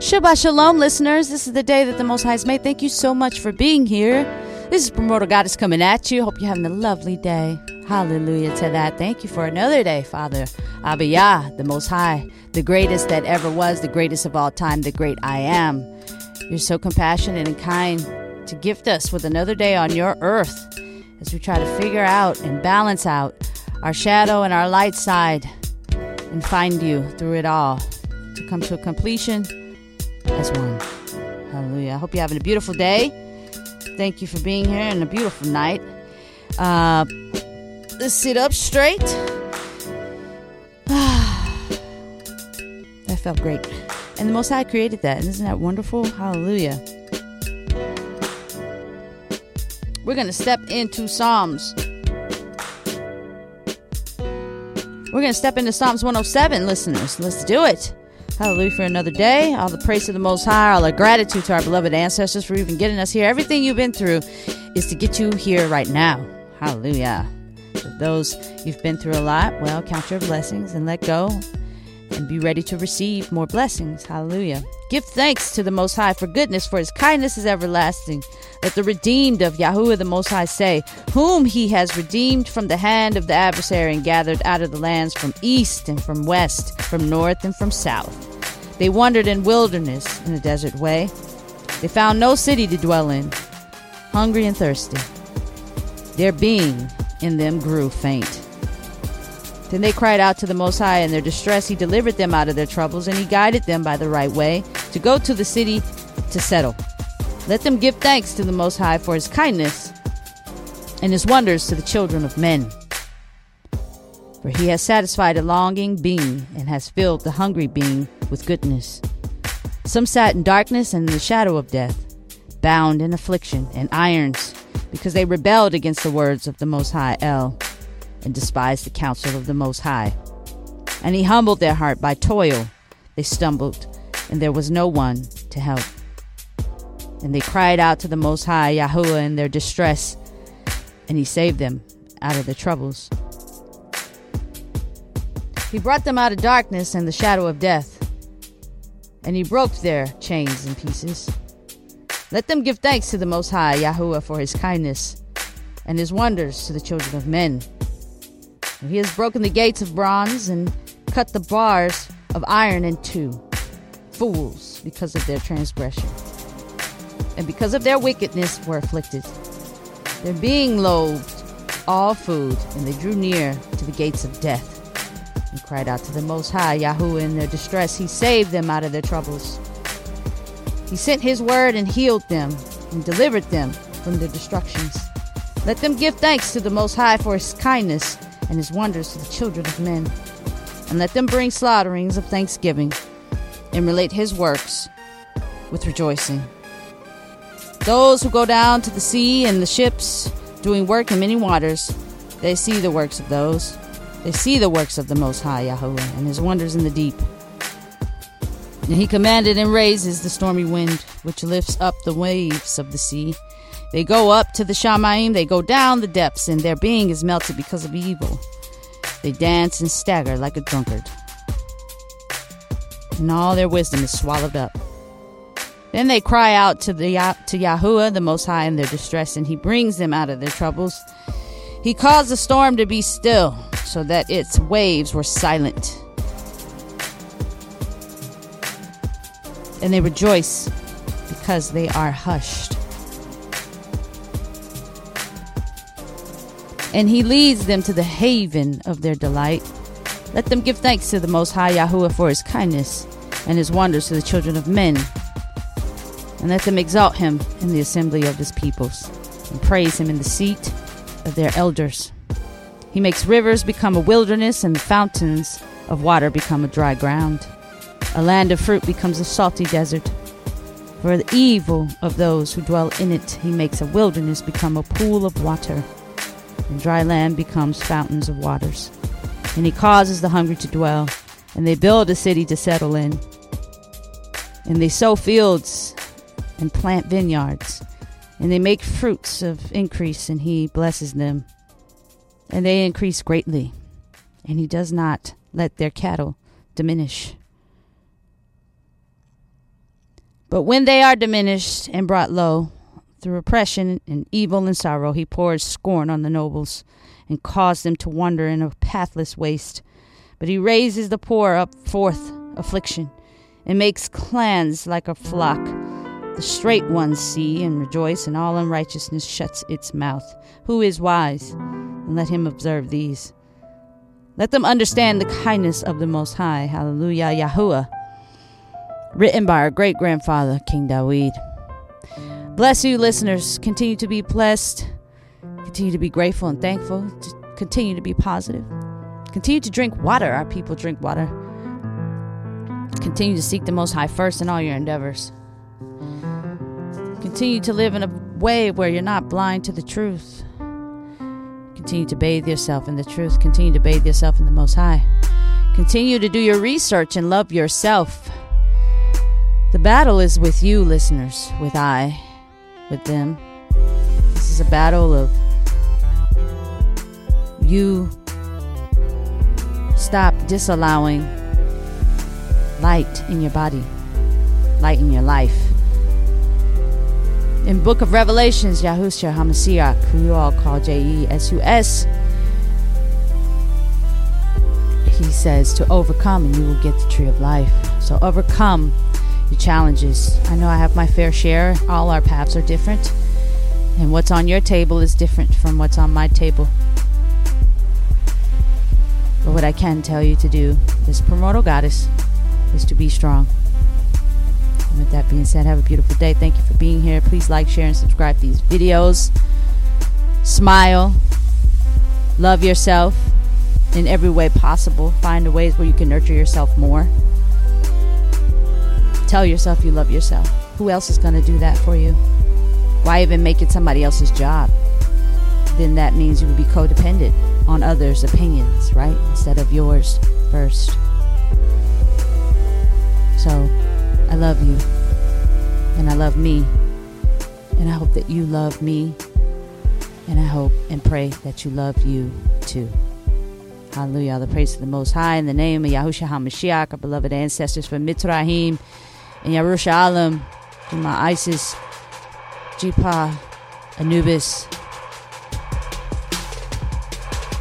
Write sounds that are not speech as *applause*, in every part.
Shabbat Shalom, listeners. This is the day that the Most High has made. Thank you so much for being here. This is Primordial Goddess coming at you. Hope you're having a lovely day. Hallelujah to that. Thank you for another day, Father. Abiyah, the Most High, the greatest that ever was, the greatest of all time, the great I am. You're so compassionate and kind to gift us with another day on your earth as we try to figure out and balance out our shadow and our light side and find you through it all to come to a completion as one. Hallelujah. I hope you're having a beautiful day. Thank you for being here and a beautiful night. Uh, let's sit up straight. *sighs* that felt great. And the Most High created that. And isn't that wonderful? Hallelujah. We're going to step into Psalms. We're going to step into Psalms 107, listeners. Let's do it. Hallelujah for another day. All the praise to the Most High. All the gratitude to our beloved ancestors for even getting us here. Everything you've been through is to get you here right now. Hallelujah. For those you've been through a lot, well, count your blessings and let go and be ready to receive more blessings. Hallelujah. Give thanks to the Most High for goodness, for his kindness is everlasting. Let the redeemed of Yahuwah the Most High say, Whom he has redeemed from the hand of the adversary and gathered out of the lands from east and from west, from north and from south. They wandered in wilderness in a desert way. They found no city to dwell in, hungry and thirsty. Their being in them grew faint. Then they cried out to the Most High in their distress. He delivered them out of their troubles, and He guided them by the right way to go to the city to settle. Let them give thanks to the Most High for His kindness and His wonders to the children of men. For He has satisfied a longing being and has filled the hungry being with goodness. Some sat in darkness and in the shadow of death, bound in affliction and irons, because they rebelled against the words of the Most High El and despised the counsel of the Most High. And he humbled their heart by toil. They stumbled, and there was no one to help. And they cried out to the Most High, Yahuwah, in their distress, and he saved them out of their troubles. He brought them out of darkness and the shadow of death, and he broke their chains in pieces. Let them give thanks to the Most High, Yahuwah, for his kindness and his wonders to the children of men. He has broken the gates of bronze and cut the bars of iron in two. Fools, because of their transgression. And because of their wickedness, were afflicted. Their being loathed all food, and they drew near to the gates of death. And cried out to the Most High, Yahuwah, in their distress. He saved them out of their troubles. He sent His word and healed them, and delivered them from their destructions. Let them give thanks to the Most High for His kindness and his wonders to the children of men. And let them bring slaughterings of thanksgiving and relate his works with rejoicing. Those who go down to the sea and the ships, doing work in many waters, they see the works of those. They see the works of the Most High Yahweh and his wonders in the deep. And he commanded and raises the stormy wind, which lifts up the waves of the sea. They go up to the Shamaim, they go down the depths, and their being is melted because of evil. They dance and stagger like a drunkard. And all their wisdom is swallowed up. Then they cry out to, the, to Yahuwah, the Most High, in their distress, and he brings them out of their troubles. He caused the storm to be still, so that its waves were silent. And they rejoice because they are hushed. and he leads them to the haven of their delight. Let them give thanks to the Most High Yahuwah for his kindness and his wonders to the children of men. And let them exalt him in the assembly of his peoples, and praise him in the seat of their elders. He makes rivers become a wilderness, and fountains of water become a dry ground. A land of fruit becomes a salty desert. For the evil of those who dwell in it, he makes a wilderness become a pool of water and dry land becomes fountains of waters. And he causes the hungry to dwell, and they build a city to settle in. And they sow fields and plant vineyards, and they make fruits of increase, and he blesses them. And they increase greatly, and he does not let their cattle diminish. But when they are diminished and brought low through oppression and evil and sorrow, he pours scorn on the nobles and causes them to wander in a pathless waste. But he raises the poor up forth affliction and makes clans like a flock. The straight ones see and rejoice, and all unrighteousness shuts its mouth. Who is wise? And let him observe these. Let them understand the kindness of the Most High. Hallelujah, Yahuwah. Written by our great grandfather, King David. Bless you, listeners. Continue to be blessed. Continue to be grateful and thankful. Continue to be positive. Continue to drink water. Our people drink water. Continue to seek the Most High first in all your endeavors. Continue to live in a way where you're not blind to the truth. Continue to bathe yourself in the truth. Continue to bathe yourself in the Most High. Continue to do your research and love yourself. The battle is with you, listeners, with I, with them. This is a battle of you stop disallowing light in your body, light in your life. In Book of Revelations, Yahushua HaMashiach, who you all call J-E-S-U-S, he says to overcome and you will get the tree of life. So overcome your challenges. I know I have my fair share. All our paths are different. And what's on your table is different from what's on my table. But what I can tell you to do is primordial goddess is to be strong. And with that being said, have a beautiful day. Thank you for being here. Please like, share, and subscribe to these videos. Smile. Love yourself in every way possible. Find the ways where you can nurture yourself more. Tell yourself you love yourself. Who else is going to do that for you? Why even make it somebody else's job? Then that means you would be codependent on others' opinions, right? Instead of yours first. So, I love you. And I love me. And I hope that you love me. And I hope and pray that you love you too. Hallelujah. All the praise to the Most High in the name of Yahushua HaMashiach, our beloved ancestors from Mitzrayim and Yerushalayim, from my Isis, Jipa, Anubis,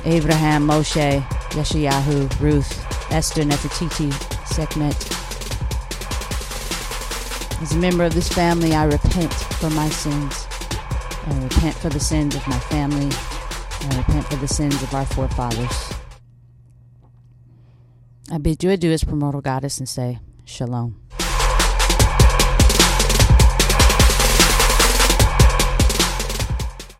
Abraham, Moshe, Yeshayahu, Ruth, Esther, Nefertiti, Sekhmet. As a member of this family, I repent for my sins. I repent for the sins of my family. I repent for the sins of our forefathers. I bid you adieu as primordial goddess and say, Shalom.